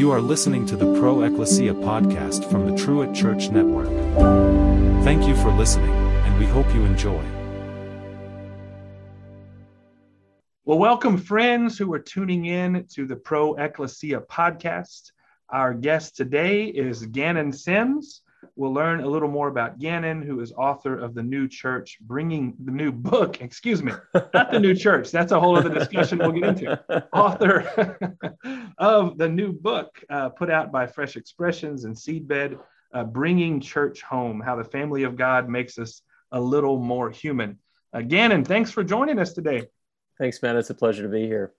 You are listening to the Pro Ecclesia podcast from the Truett Church Network. Thank you for listening, and we hope you enjoy. Well, welcome, friends who are tuning in to the Pro Ecclesia podcast. Our guest today is Gannon Sims. We'll learn a little more about Gannon, who is author of the new church, bringing the new book, excuse me, not the new church. That's a whole other discussion we'll get into. Author of the new book uh, put out by Fresh Expressions and Seedbed, uh, Bringing Church Home How the Family of God Makes Us a Little More Human. Uh, Gannon, thanks for joining us today. Thanks, man. It's a pleasure to be here.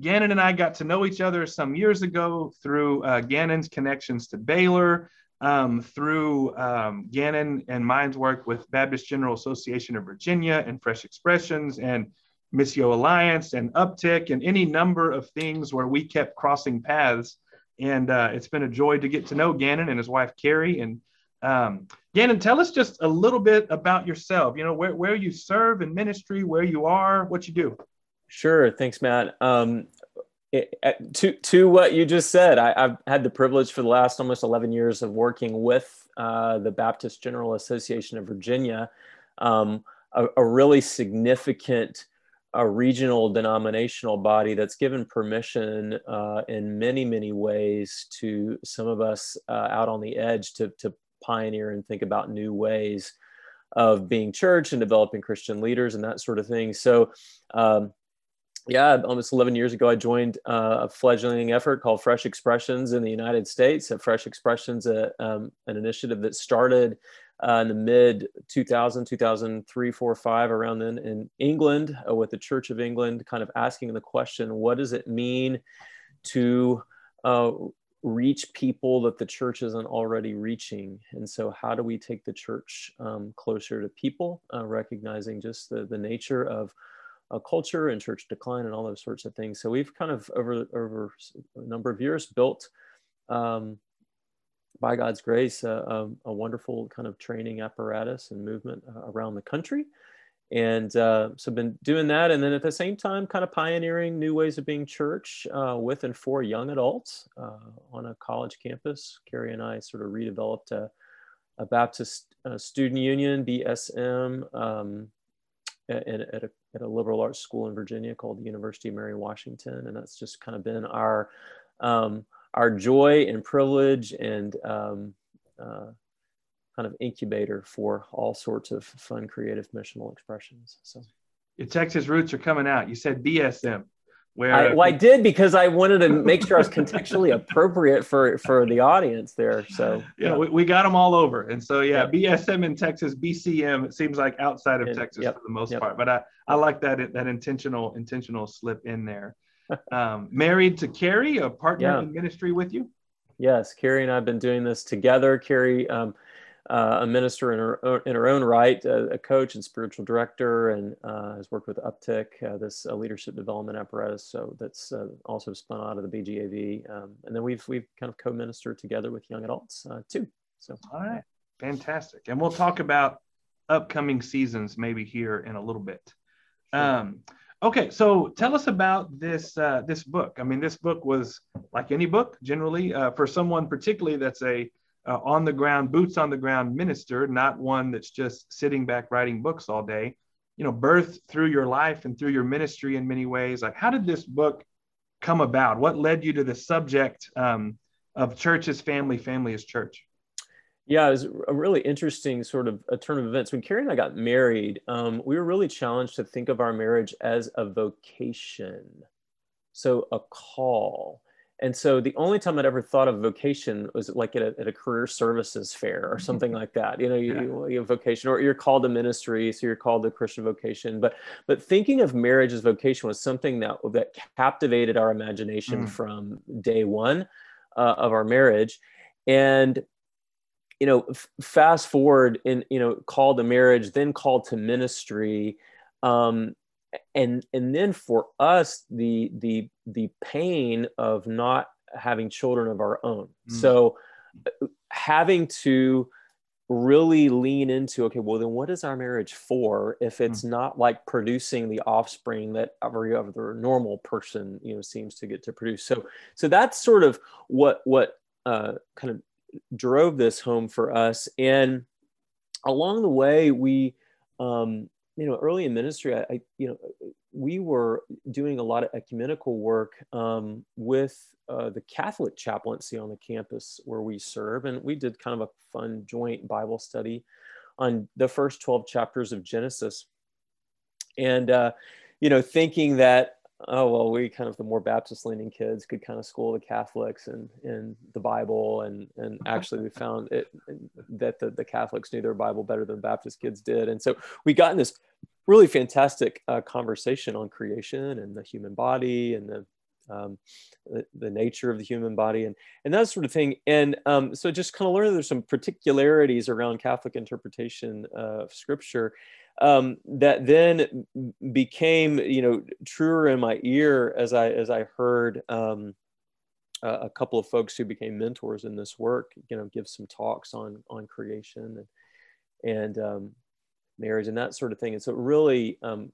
Gannon and I got to know each other some years ago through uh, Gannon's connections to Baylor um, through um, Gannon and mine's work with Baptist General Association of Virginia and Fresh Expressions and Missio Alliance and Uptick and any number of things where we kept crossing paths. And uh, it's been a joy to get to know Gannon and his wife Carrie. And um, Gannon, tell us just a little bit about yourself. You know where where you serve in ministry, where you are, what you do. Sure. Thanks, Matt. Um, to to what you just said, I, have had the privilege for the last almost 11 years of working with uh, the Baptist General Association of Virginia, um, a, a, really significant uh, regional denominational body that's given permission uh, in many many ways to some of us uh, out on the edge to to pioneer and think about new ways of being church and developing Christian leaders and that sort of thing. So. Um, yeah, almost 11 years ago, I joined uh, a fledgling effort called Fresh Expressions in the United States. Uh, Fresh Expressions, uh, um, an initiative that started uh, in the mid 2000, 2003, 4, 5, around then in England uh, with the Church of England, kind of asking the question, what does it mean to uh, reach people that the church isn't already reaching? And so, how do we take the church um, closer to people, recognizing just the, the nature of uh, culture and church decline and all those sorts of things. So we've kind of over over a number of years built, um, by God's grace, a, a, wonderful kind of training apparatus and movement uh, around the country. And uh, so been doing that, and then at the same time, kind of pioneering new ways of being church uh, with and for young adults uh, on a college campus. Carrie and I sort of redeveloped a, a Baptist uh, Student Union (BSM) um, at, at, a at a liberal arts school in Virginia called the University of Mary Washington, and that's just kind of been our um, our joy and privilege and um, uh, kind of incubator for all sorts of fun, creative, missional expressions. So, your Texas roots are coming out. You said BSM. Where I, well, I did because I wanted to make sure I was contextually appropriate for for the audience there. So yeah, we, we got them all over, and so yeah. BSM in Texas, BCM. It seems like outside of Texas yep. for the most yep. part, but I I like that that intentional intentional slip in there. Um, married to Carrie, a partner yeah. in ministry with you. Yes, Carrie and I have been doing this together. Carrie. Um, uh, a minister in her, in her own right, a, a coach and spiritual director, and uh, has worked with Uptick, uh, this uh, leadership development apparatus. So that's uh, also spun out of the BGAV. Um, and then we've we've kind of co-ministered together with young adults uh, too. So all right, fantastic. And we'll talk about upcoming seasons maybe here in a little bit. Um, okay, so tell us about this this book. I mean, this book was like any book generally for someone particularly that's a uh, on the ground, boots on the ground minister, not one that's just sitting back writing books all day. You know, birth through your life and through your ministry in many ways. Like, how did this book come about? What led you to the subject um, of church as family, family as church? Yeah, it was a really interesting sort of a turn of events. When Carrie and I got married, um, we were really challenged to think of our marriage as a vocation, so a call. And so the only time I'd ever thought of vocation was like at a, at a career services fair or something like that. You know, you, yeah. you, you have vocation or you're called to ministry, so you're called to Christian vocation. But but thinking of marriage as vocation was something that that captivated our imagination mm. from day one uh, of our marriage. And you know, f- fast forward in you know, called to marriage, then called to ministry. Um, and and then for us the the the pain of not having children of our own mm. so having to really lean into okay well then what is our marriage for if it's mm-hmm. not like producing the offspring that every other normal person you know seems to get to produce so so that's sort of what what uh, kind of drove this home for us and along the way we um, you know early in ministry I, I, you know we were doing a lot of ecumenical work um, with uh, the catholic chaplaincy on the campus where we serve. And we did kind of a fun joint bible study on the first 12 chapters of genesis. And uh, you know thinking that oh well we kind of the more baptist leaning kids could kind of school the catholics and in the bible and and actually we found it that the, the catholics knew their bible better than baptist kids did and so we got in this really fantastic uh, conversation on creation and the human body and the um, the, the, nature of the human body and and that sort of thing and um, so just kind of learned there's some particularities around catholic interpretation of scripture um, that then became you know truer in my ear as I as I heard um, a, couple of folks who became mentors in this work you know give some talks on on creation and and um, marriage and that sort of thing. And so it really um,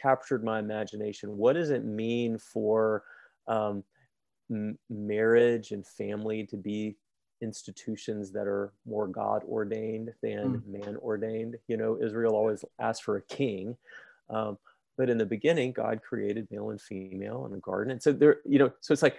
captured my imagination. What does it mean for um, m- marriage and family to be institutions that are more God ordained than mm. man ordained. You know, Israel always asked for a king. Um, but in the beginning, God created male and female in the garden. And so there, you know, so it's like,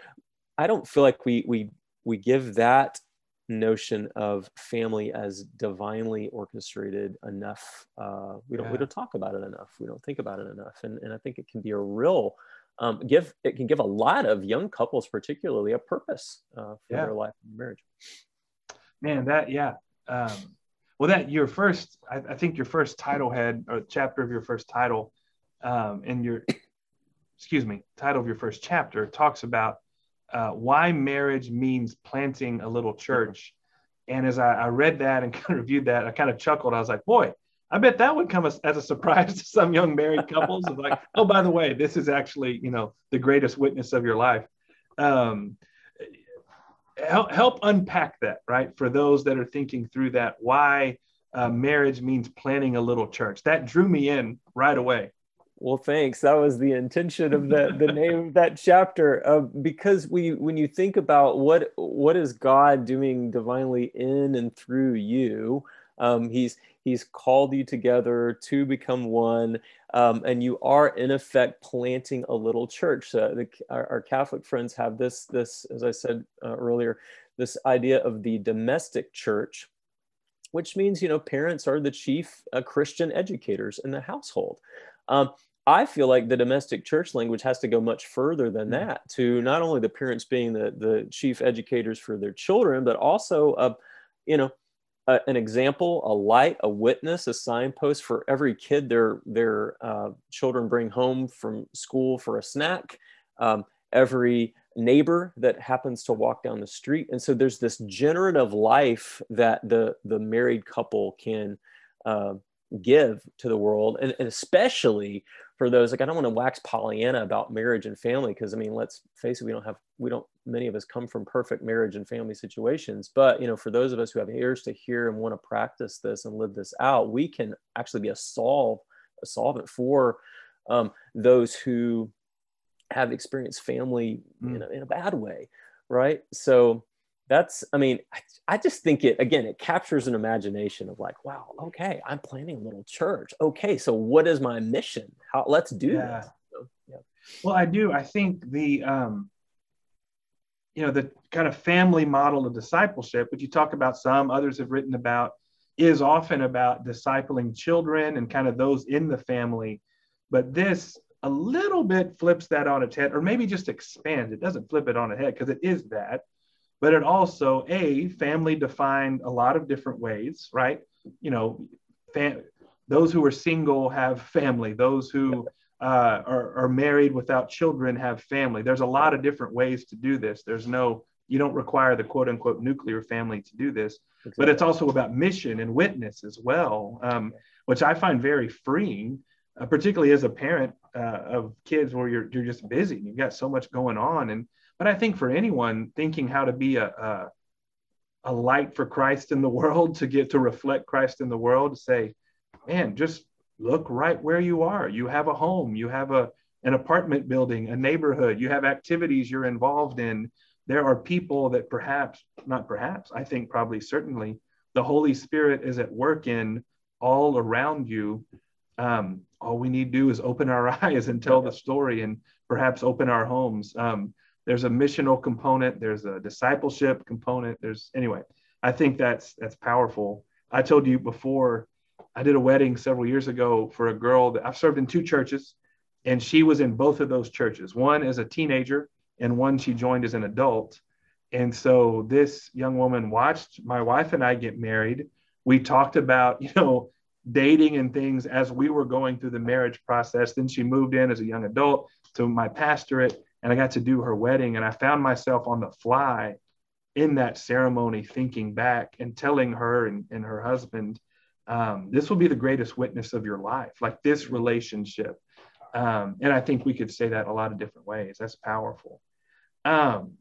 I don't feel like we, we, we give that notion of family as divinely orchestrated enough. Uh, we don't, yeah. we don't talk about it enough. We don't think about it enough. And, and I think it can be a real um, give it can give a lot of young couples particularly a purpose uh, for yeah. their life and marriage. Man that yeah um, well that your first I, I, think your first title head or chapter of your first title um, and your excuse me title of your first chapter talks about uh, why marriage means planting a little church. And as I, I read that and kind of reviewed that i kind of chuckled. I was like boy I bet that would come as, as a surprise to some young married couples of like, oh, by the way, this is actually, you know, the greatest witness of your life. Um, help, help unpack that, right? For those that are thinking through that, why uh, marriage means planning a little church. That drew me in right away. Well, thanks. That was the intention of the, the name of that chapter. Uh, because we, when you think about what what is God doing divinely in and through you, um, he's he's called you together to become one, um, and you are in effect planting a little church. Uh, the, our, our, Catholic friends have this this, as I said uh, earlier, this idea of the domestic church, which means you know parents are the chief uh, Christian educators in the household. Um, I feel like the domestic church language has to go much further than mm. that to not only the parents being the, the chief educators for their children, but also, uh, you know, a, an example, a light, a witness, a signpost for every kid their their uh, children bring home from school for a snack. Um, every neighbor that happens to walk down the street, and so there's this generative life that the the married couple can uh, give to the world, and, and especially for those like I don't want to wax Pollyanna about marriage and family because I mean let's face it we don't have we don't many of us come from perfect marriage and family situations but you know for those of us who have ears to hear and want to practice this and live this out we can actually be a solve a solvent for um, those who have experienced family mm. in, a, in a bad way right so that's i mean I, just think it again it captures an imagination of like wow okay i'm planning a little church. Okay so what is my mission? How let's do yeah. this. So, yeah. well i do i think the um you know the kind of family model of discipleship which you talk about some others have written about is often about discipling children and kind of those in the family. But this a little bit flips that on its head or maybe just expands. It doesn't flip it on its head because it is that but it also a family defined a lot of different ways right? You know fam- those who are single have family. Those who uh, are, are married without children have family. There's a lot of different ways to do this. There's no you don't require the quote unquote nuclear family to do this exactly. but it's also about mission and witness as well um, which i find very freeing uh, particularly as a parent uh, of kids where you're, you're just busy and you've got so much going on. And but I think for anyone thinking how to be a, a a light for Christ in the world, to get to reflect Christ in the world, to say, man, just look right where you are. You have a home, you have a an apartment building, a neighborhood, you have activities you're involved in. There are people that perhaps, not perhaps, I think probably certainly, the Holy Spirit is at work in all around you. Um, all we need to do is open our eyes and tell the story and perhaps open our homes. Um, there's a missional component, there's a discipleship component. There's anyway, I think that's that's powerful. I told you before, I did a wedding several years ago for a girl that I've served in two churches, and she was in both of those churches. One as a teenager, and one she joined as an adult. And so this young woman watched my wife and I get married. We talked about, you know, dating and things as we were going through the marriage process. Then she moved in as a young adult to my pastorate, and I got to do her wedding. And I found myself on the fly in that ceremony, thinking back and telling her and, and her husband, um, this will be the greatest witness of your life, like this relationship. Um, and I think we could say that a lot of different ways. That's powerful. Um,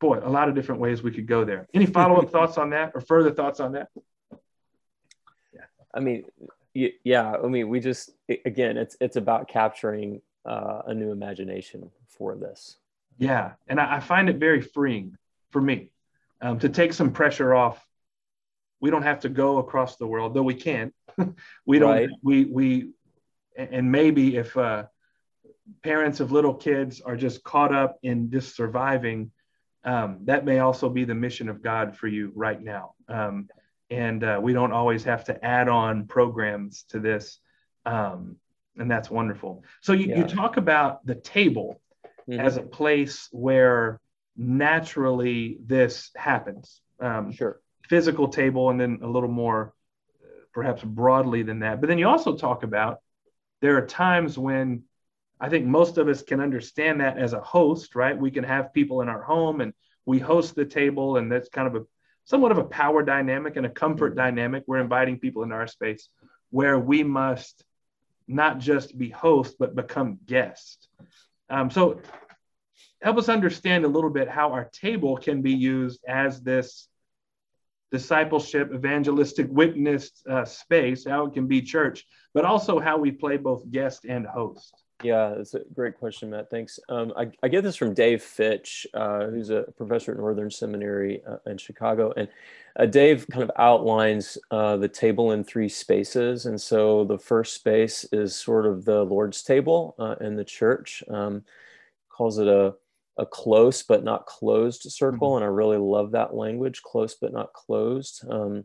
boy, a lot of different ways we could go there. Any follow up thoughts on that or further thoughts on that? Yeah. I mean, yeah. I mean, we just again, it's it's about capturing uh, a new imagination for this. Yeah, and I, I find it very freeing for me um, to take some pressure off. We don't have to go across the world, though we can. we don't. Right. We we, and maybe if uh, parents of little kids are just caught up in just surviving, um, that may also be the mission of God for you right now. Um, and uh, we don't always have to add on programs to this um, and that's wonderful so you, yeah. you talk about the table mm-hmm. as a place where naturally this happens um, sure physical table and then a little more perhaps broadly than that but then you also talk about there are times when i think most of us can understand that as a host right we can have people in our home and we host the table and that's kind of a somewhat of a power dynamic and a comfort mm-hmm. dynamic. We're inviting people into our space where we must not just be host, but become guest. Um, so help us understand a little bit how our table can be used as this discipleship, evangelistic witness uh, space, how it can be church, but also how we play both guest and host. Yeah, it's a great question, Matt. Thanks. Um, I, I, get this from Dave Fitch, uh, who's a professor at Northern Seminary uh, in Chicago. And uh, Dave kind of outlines uh, the table in three spaces. And so the first space is sort of the Lord's table uh, in the church, um, calls it a, a close but not closed circle. Mm-hmm. And I really love that language close but not closed. Um,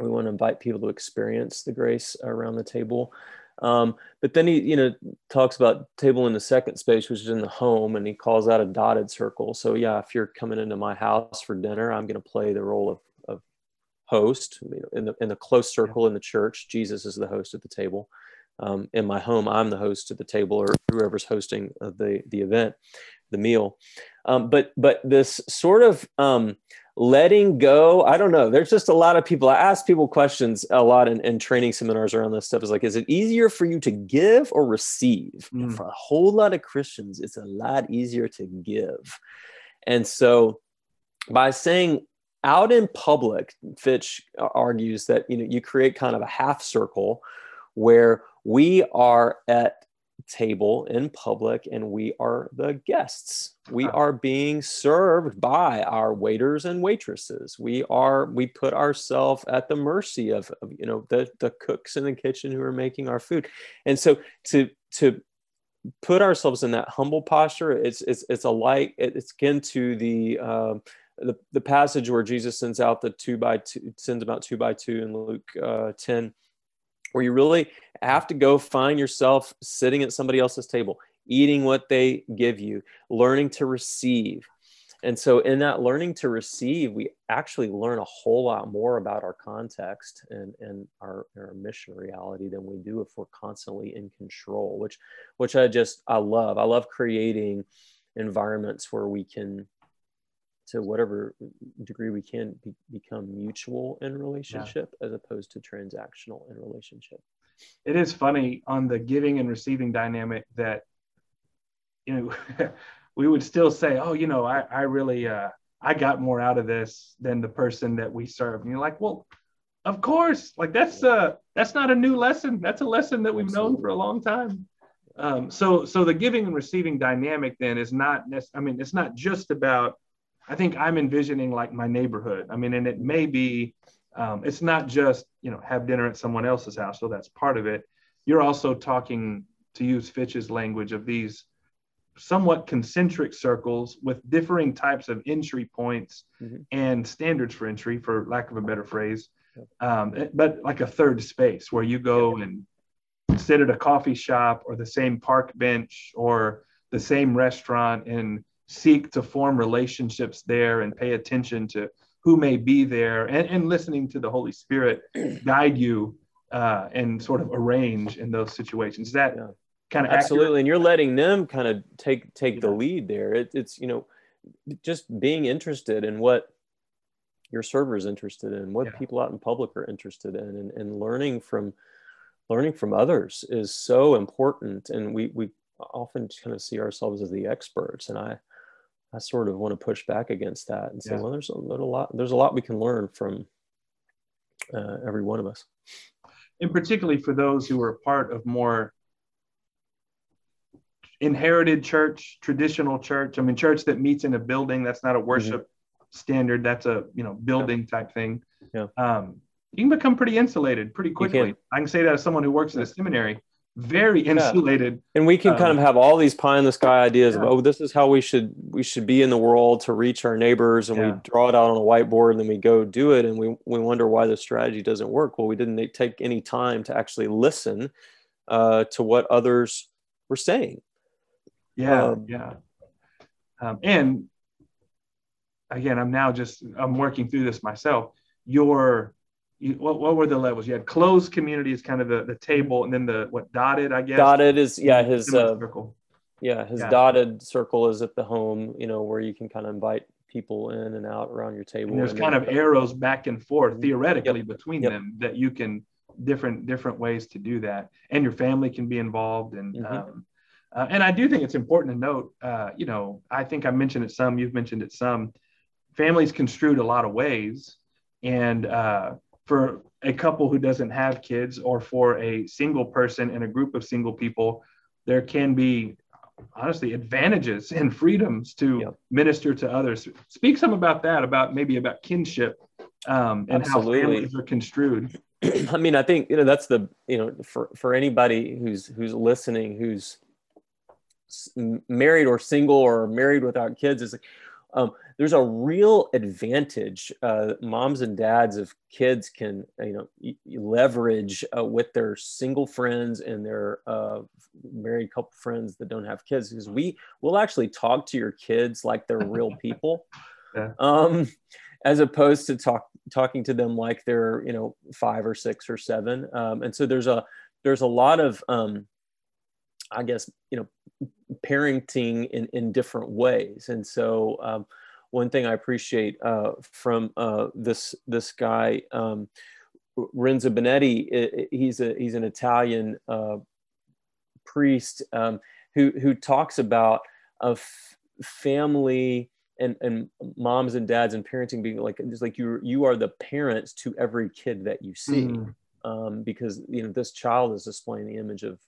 we want to invite people to experience the grace around the table. Um, but then he, you know, talks about table in the second space, which is in the home, and he calls that a dotted circle. So yeah, if you're coming into my house for dinner, I'm going to play the role of, of host you know, in the in the close circle in the church. Jesus is the host at the table. Um, in my home, I'm the host at the table, or whoever's hosting the the event, the meal. Um, but but this sort of um, letting go i don't know. There's just a lot of people i ask people questions a lot in, in training seminars around this stuff. Is like is it easier for you to give or receive? Mm. for a whole lot of christians it's a lot easier to give. And so by saying out in public fitch argues that you know you create kind of a half circle where we are at table in public and we are the guests. We are being served by our waiters and waitresses. We are we put ourselves at the mercy of, of, you know the the cooks in the kitchen who are making our food. And so to to put ourselves in that humble posture it's it's it's a light it's akin to the um, the, the passage where jesus sends out the two by two sends about two by two in luke uh, 10 where you really have to go find yourself sitting at somebody else's table, eating what they give you, learning to receive. And so, in that learning to receive, we actually learn a whole lot more about our context and, and our, our mission reality than we do if we're constantly in control, which, which I just, I love. I love creating environments where we can to whatever degree we can be, become mutual in relationship yeah. as opposed to transactional in relationship it is funny on the giving and receiving dynamic that you know we would still say oh you know i, I really uh, I got more out of this than the person that we serve. And you're like, well, of course, like that's uh that's not a new lesson. That's a lesson that we've Absolutely. known for a long time. Um, so so the giving and receiving dynamic then is not I mean, it's not just about I think I'm envisioning like my neighborhood. I mean, and it may be um, it's not just you know have dinner at someone else's house, so that's part of it. You're also talking to use Fitch's language of these somewhat concentric circles with differing types of entry points mm-hmm. and standards for entry, for lack of a better phrase. Um, but like a third space where you go and sit at a coffee shop or the same park bench or the same restaurant and seek to form relationships there and pay attention to who may be there and, and listening to the Holy Spirit guide you uh, and sort of arrange in those situations. Is that yeah kind of absolutely accurate. and you're letting them kind of take take yeah. the lead there it, it's you know just being interested in what your server is interested in what yeah. people out in public are interested in and, and learning from learning from others is so important and we we often kind of see ourselves as the experts and i i sort of want to push back against that and say yeah. well there's a little lot there's a lot we can learn from uh, every one of us and particularly for those who are part of more inherited church, traditional church. I mean, church that meets in a building. That's not a mm-hmm. worship mm-hmm. standard. That's a you know building type thing. Yeah. Um, you can become pretty insulated pretty quickly. Can. I can say that as someone who works in a seminary, very insulated. Yeah. And we can um, kind of have all these pie in the sky ideas yeah. of oh, this is how we should we should be in the world to reach our neighbors, and yeah. we draw it out on a whiteboard, and then we go do it, and we we wonder why the strategy doesn't work. Well, we didn't take any time to actually listen uh, to what others were saying yeah, um, yeah. Um, and again, I'm now just I'm working through this myself. Your you, what, what were the levels? You had closed community is kind of the, the table, and then the what dotted, I guess. Dotted is yeah his uh, circle. Yeah, his yeah. dotted circle is at the home, you know, where you can kind of invite people in and out around your table. And there's and kind of arrows back and forth mm-hmm. theoretically yep. between yep. them that you can different different ways to do that, and your family can be involved, and mm-hmm. um, uh, and I do think it's important to note, uh, you know, I think I mentioned it some, you've mentioned it some. Families construed a lot of ways. And uh, for a couple who doesn't have kids or for a single person in a group of single people, there can be honestly advantages and freedoms to yep. minister to others. Speak some about that, about maybe about kinship um, and Absolutely. how families are construed. I mean, I think you know that's the you know for for anybody who's who's listening who's married or single or married without kids is like um, there's a real advantage uh, moms and dads of kids can you know leverage uh, with their single friends and their uh, married couple friends that don't have kids because we will actually talk to your kids like they're real people yeah. um, as opposed to talk talking to them like they're you know five or six or seven um, and so there's a there's a lot of um, I guess you know parenting in, in different ways. And so um, one thing I appreciate uh, from uh, this this guy um, Renzo Bonetti, he's a he's an Italian uh, priest um, who who talks about a f- family and, and moms and dads and parenting being like just like you you are the parents to every kid that you see mm. um, because you know this child is displaying the image of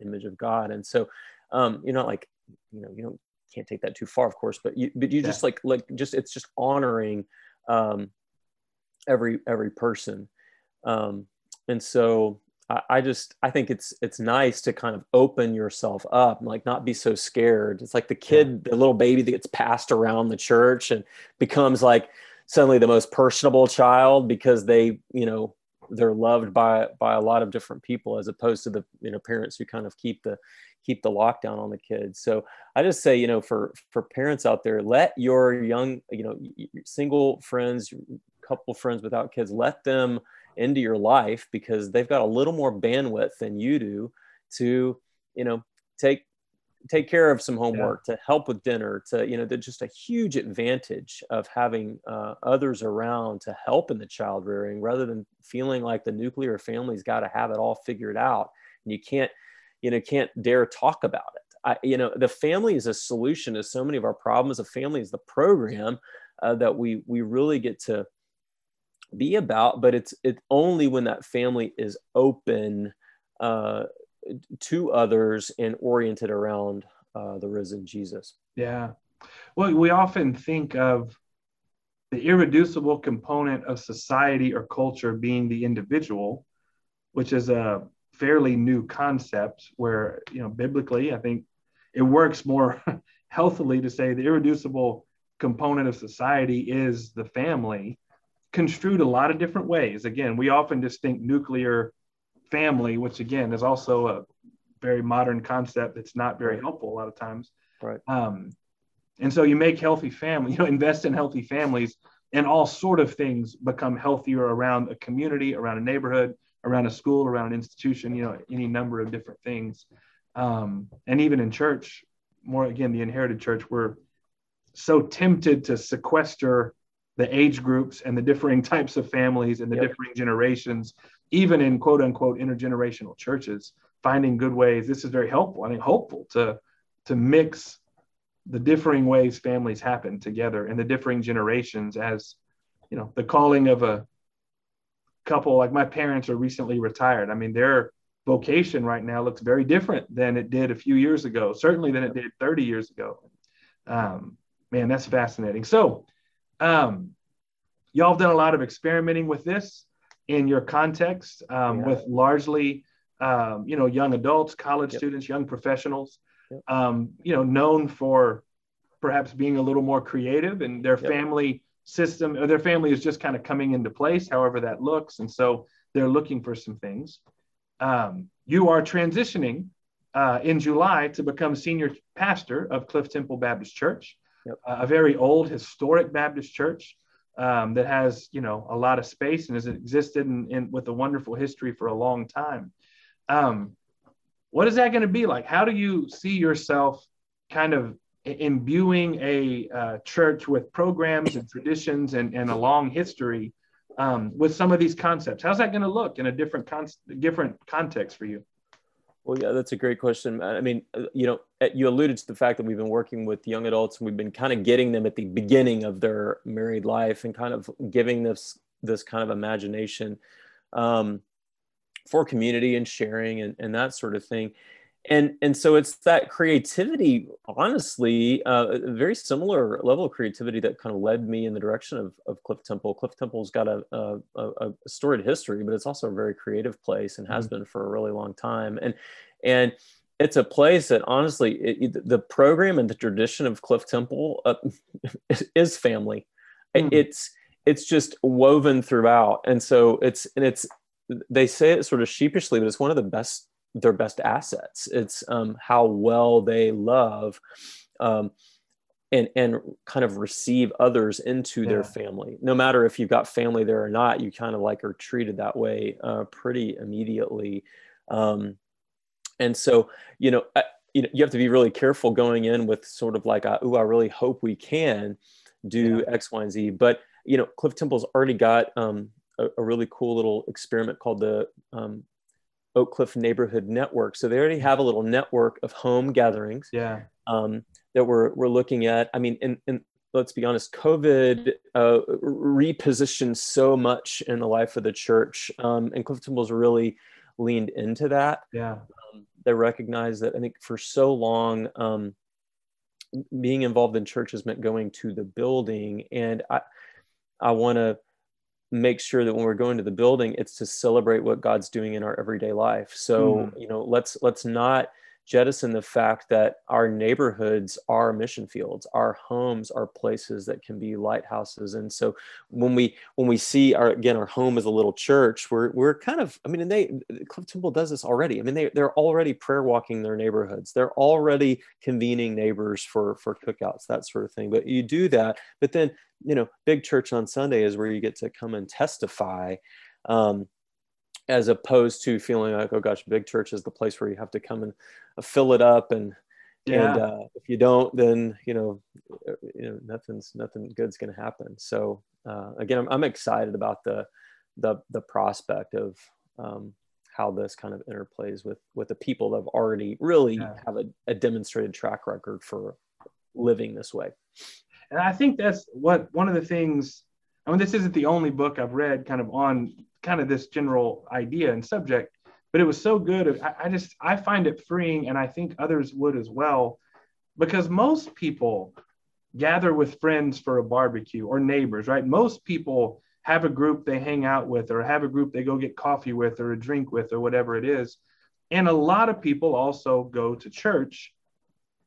image of God and so um, you're not like you know you don't can't take that too far of course but you but you yeah. just like like just it's just honoring um, every every person um, and so I, I just I think it's it's nice to kind of open yourself up and like not be so scared. It's like the kid, yeah. the little baby that gets passed around the church and becomes like suddenly the most personable child because they, you know, they're loved by by a lot of different people as opposed to the you know parents who kind of keep the keep the lockdown on the kids. So i just say you know for for parents out there let your young you know single friends couple friends without kids let them into your life because they've got a little more bandwidth than you do to you know take take care of some homework yeah. to help with dinner to you know there's just a huge advantage of having uh, others around to help in the child rearing rather than feeling like the nuclear family's got to have it all figured out and you can't you know can't dare talk about it I, you know the family is a solution to so many of our problems the family is the program uh, that we we really get to be about but it's it's only when that family is open uh, to others and oriented around uh, the risen jesus yeah well we often think of the irreducible component of society or culture being the individual which is a fairly new concept where you know biblically i think it works more healthily to say the irreducible component of society is the family construed a lot of different ways. Again, we often just think nuclear family, which again is also a very modern concept that's not very helpful a lot of times. Right. Um, and so you make healthy family, you know, invest in healthy families, and all sort of things become healthier around a community, around a neighborhood, around a school, around an institution, you know, any number of different things. Um, and even in church, more again, the inherited church, we're so tempted to sequester the age groups and the differing types of families and the yep. differing generations, even in quote unquote intergenerational churches, finding good ways. This is very helpful, I think hopeful to to mix the differing ways families happen together and the differing generations as you know the calling of a couple like my parents are recently retired. I mean their vocation right now looks very different than it did a few years ago, certainly than it did 30 years ago. Um, man, that's fascinating. So um, y'all have done a lot of experimenting with this in your context um, yeah. with largely, um, you know, young adults, college yep. students, young professionals, yep. um, you know, known for perhaps being a little more creative and their yep. family system or their family is just kind of coming into place, however that looks. And so they're looking for some things. Um, you are transitioning uh, in July to become senior pastor of Cliff Temple Baptist Church uh, a very old historic Baptist church um, that has you know a lot of space and has existed in, in with a wonderful history for a long time. Um, what is that going to be like? How do you see yourself kind of imbuing a uh, church with programs and traditions and, and a long history um, with some of these concepts? How's that going to look in a different con- different context for you? Well, yeah, that's a great question. I mean, uh, you know, uh, you alluded to the fact that we've been working with young adults and we've been kind of getting them at the beginning of their married life and kind of giving this this kind of imagination um, for community and sharing and, and that sort of thing and and so it's that creativity honestly uh, a very similar level of creativity that kind of led me in the direction of, of cliff temple cliff temple's got a, a, a storied history but it's also a very creative place and has mm-hmm. been for a really long time and and it's a place that honestly it, the program and the tradition of cliff temple uh, is family mm-hmm. it's it's just woven throughout and so it's and it's they say it sort of sheepishly but it's one of the best their best assets. It's um, how well they love um, and and kind of receive others into yeah. their family. No matter if you've got family there or not, you kind of like are treated that way uh, pretty immediately. Um, and so, you know, I, you know, you have to be really careful going in with sort of like, oh, I really hope we can do yeah. X, Y, and Z. But you know, Cliff Temple's already got um, a, a, really cool little experiment called the um, Oak Cliff Neighborhood Network. So they already have a little network of home gatherings. Yeah. Um, that we're we're looking at. I mean, and, and let's be honest, COVID uh, repositioned so much in the life of the church, um, and Cliff Temple's really leaned into that. Yeah. Um, they recognize that I think for so long, um, being involved in church has meant going to the building, and I I want to make sure that when we're going to the building it's to celebrate what god's doing in our everyday life. So mm. you know let's let's not jettison the fact that our neighborhoods are mission fields our homes are places that can be lighthouses. And so when we when we see our again our home as a little church we're we're kind of i mean and they cliff temple does this already. I mean they, they're already prayer walking their neighborhoods. They're already convening neighbors for for cookouts that sort of thing. But you do that but then you know big church on sunday is where you get to come and testify um, as opposed to feeling like oh gosh big church is the place where you have to come and fill it up and yeah. and uh, if you don't then you know uh, you know nothing's nothing good's going to happen so uh, again I'm, I'm, excited about the the the prospect of um, how this kind of interplays with with the people that have already really yeah. have a, a demonstrated track record for living this way and I think that's what one of the things. I mean, this isn't the only book I've read kind of on kind of this general idea and subject, but it was so good. I, I just I find it freeing, and I think others would as well, because most people gather with friends for a barbecue or neighbors, right? Most people have a group they hang out with, or have a group they go get coffee with, or a drink with, or whatever it is. And a lot of people also go to church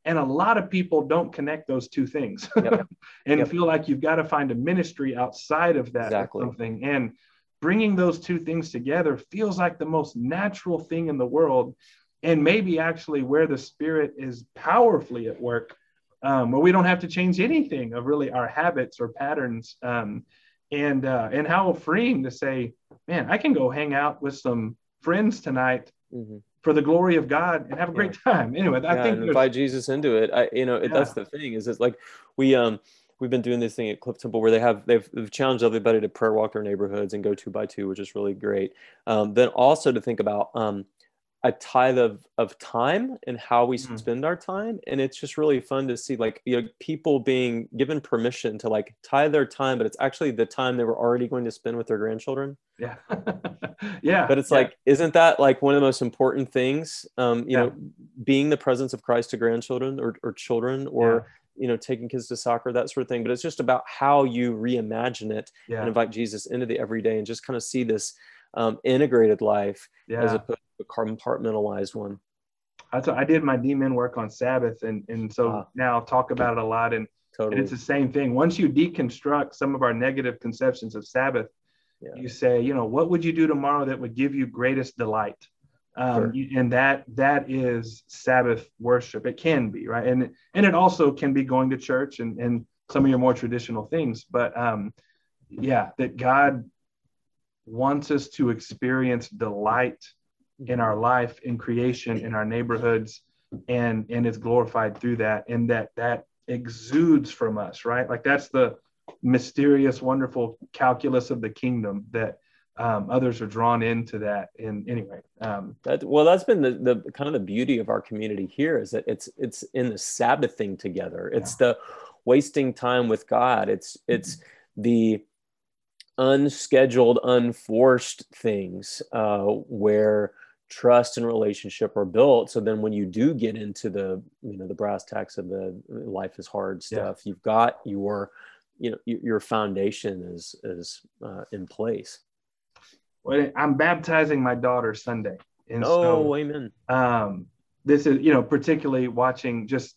and a lot of people don't connect those two things yep. and yep. feel like you've got to find a ministry outside of that exactly. something. And bringing those two things together feels like the most natural thing in the world. And maybe actually where the spirit is powerfully at work, um, where we don't have to change anything of really our habits or patterns. Um, and uh, and how freeing to say, man, I can go hang out with some friends tonight mm-hmm for the glory of God and have a great time. Anyway, I think invite Jesus into it. I, you know, yeah. that's the thing is it's like we, um, we've been doing this thing at Cliff Temple where they have, they've, they've challenged everybody to prayer walk their neighborhoods and go two by two, which is really great. Um, then also to think about, um, a tithe of, of time and how we mm-hmm. spend our time and it's just really fun to see like you know people being given permission to like tithe their time but it's actually the time they were already going to spend with their grandchildren yeah yeah but it's yeah. like isn't that like one of the most important things um you yeah. know being the presence of christ to grandchildren or, or children or yeah. you know taking kids to soccer that sort of thing but it's just about how you reimagine it and invite jesus into the everyday and just kind of see this um, integrated life as opposed a compartmentalized one. That's what I did my DMin work on Sabbath, and and so ah. now talk about it a lot, and, totally. and it's the same thing. Once you deconstruct some of our negative conceptions of Sabbath, yeah. you say, you know, what would you do tomorrow that would give you greatest delight? Um, sure. and that that is Sabbath worship. It can be right, and and it also can be going to church and and some of your more traditional things. But um, yeah, that God wants us to experience delight in our life, in creation, in our neighborhoods, and and it's glorified through that, and that that exudes from us, right? Like that's the mysterious, wonderful calculus of the kingdom that um, others are drawn into that. And anyway, um, that, well, that's been the, the kind of the beauty of our community here is that it's it's in the Sabbathing together. It's yeah. the wasting time with God. It's it's the unscheduled, unforced things uh, where trust and relationship are built. So then when you do get into the you know the brass tacks of the life is hard stuff yeah. you've got your you know your foundation is is uh, in place. Well i'm baptizing my daughter sunday and oh so, amen. um this is you know particularly watching just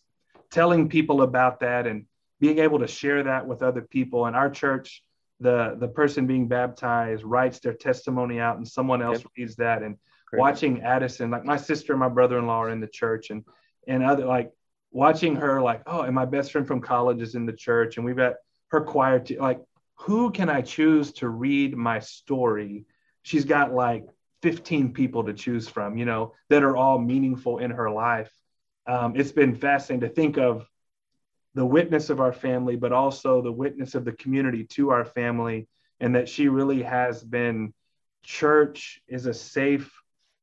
telling people about that and being able to share that with other people. In our church the the person being baptized writes their testimony out and someone else okay. reads that. And Watching Addison, like my sister and my brother-in-law are in the church and and other like watching her like, oh, and my best friend from college is in the church and we've got her choir to like who can I choose to read my story? She's got like 15 people to choose from, you know, that are all meaningful in her life. Um, it's been fascinating to think of the witness of our family, but also the witness of the community to our family, and that she really has been. Church is a safe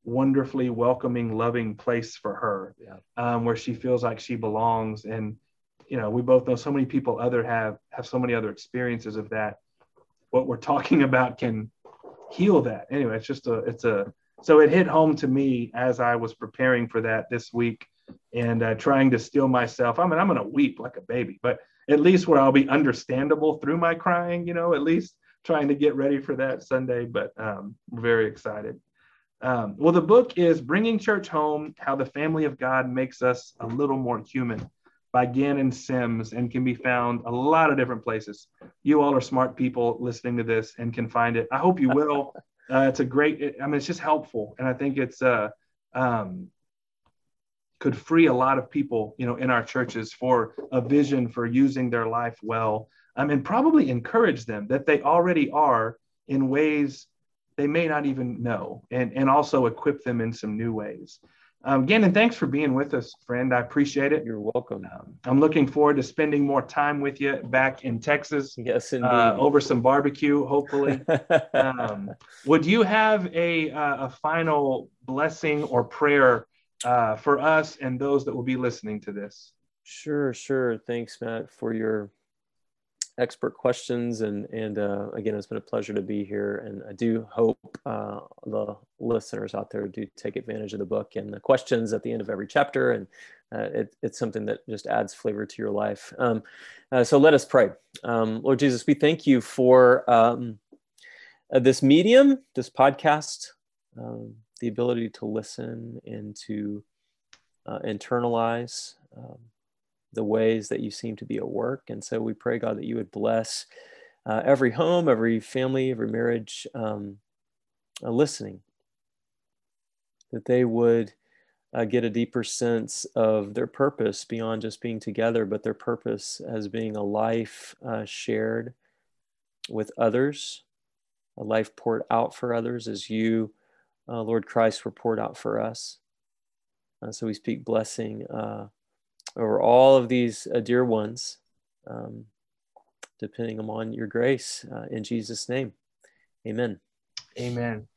wonderfully welcoming, loving place for her, yeah. um, where she feels like she belongs. And you know, we both know so many people other have have so many other experiences of that. What we're talking about can heal that. Anyway, it's just a it's a so it hit home to me as I was preparing for that this week and uh, trying to still myself. I mean, I'm gonna weep like a baby, but at least where I'll be understandable through my crying. You know, at least trying to get ready for that Sunday. But um, very excited. Um, well, the book is Bringing Church Home How the Family of God Makes Us a Little More Human by Gannon Sims and can be found a lot of different places. You all are smart people listening to this and can find it. I hope you will. Uh, it's a great, I mean, it's just helpful. And I think it's, uh, um, could free a lot of people, you know, in our churches for a vision for using their life well um, and probably encourage them that they already are in ways they may not even know, and, and also equip them in some new ways. Um, again, and thanks for being with us, friend. I appreciate it. You're welcome. Um, I'm looking forward to spending more time with you back in Texas. Yes, indeed. Uh, over some barbecue, hopefully. um, would you have a, uh, a final blessing or prayer uh, for us and those that will be listening to this? Sure, sure. Thanks, Matt, for your expert questions. And, and uh, again, it's been a pleasure to be here. And I do hope uh, the listeners out there do take advantage of the book and the questions at the end of every chapter. And uh, it, it's something that just adds flavor to your life. Um, uh, so let us pray. Um, Lord Jesus, we thank you for um, uh, this medium, this podcast, um, the ability to listen and to uh, internalize um, the ways that you seem to be at work. And so we pray, God, that you would bless uh, every home, every family, every marriage um, uh, listening, that they would uh, get a deeper sense of their purpose beyond just being together, but their purpose as being a life uh, shared with others, a life poured out for others as you, uh, Lord Christ, were poured out for us. Uh, so we speak blessing over all of these uh, dear ones, um, depending upon your grace. Uh, in Jesus' name, amen. Amen.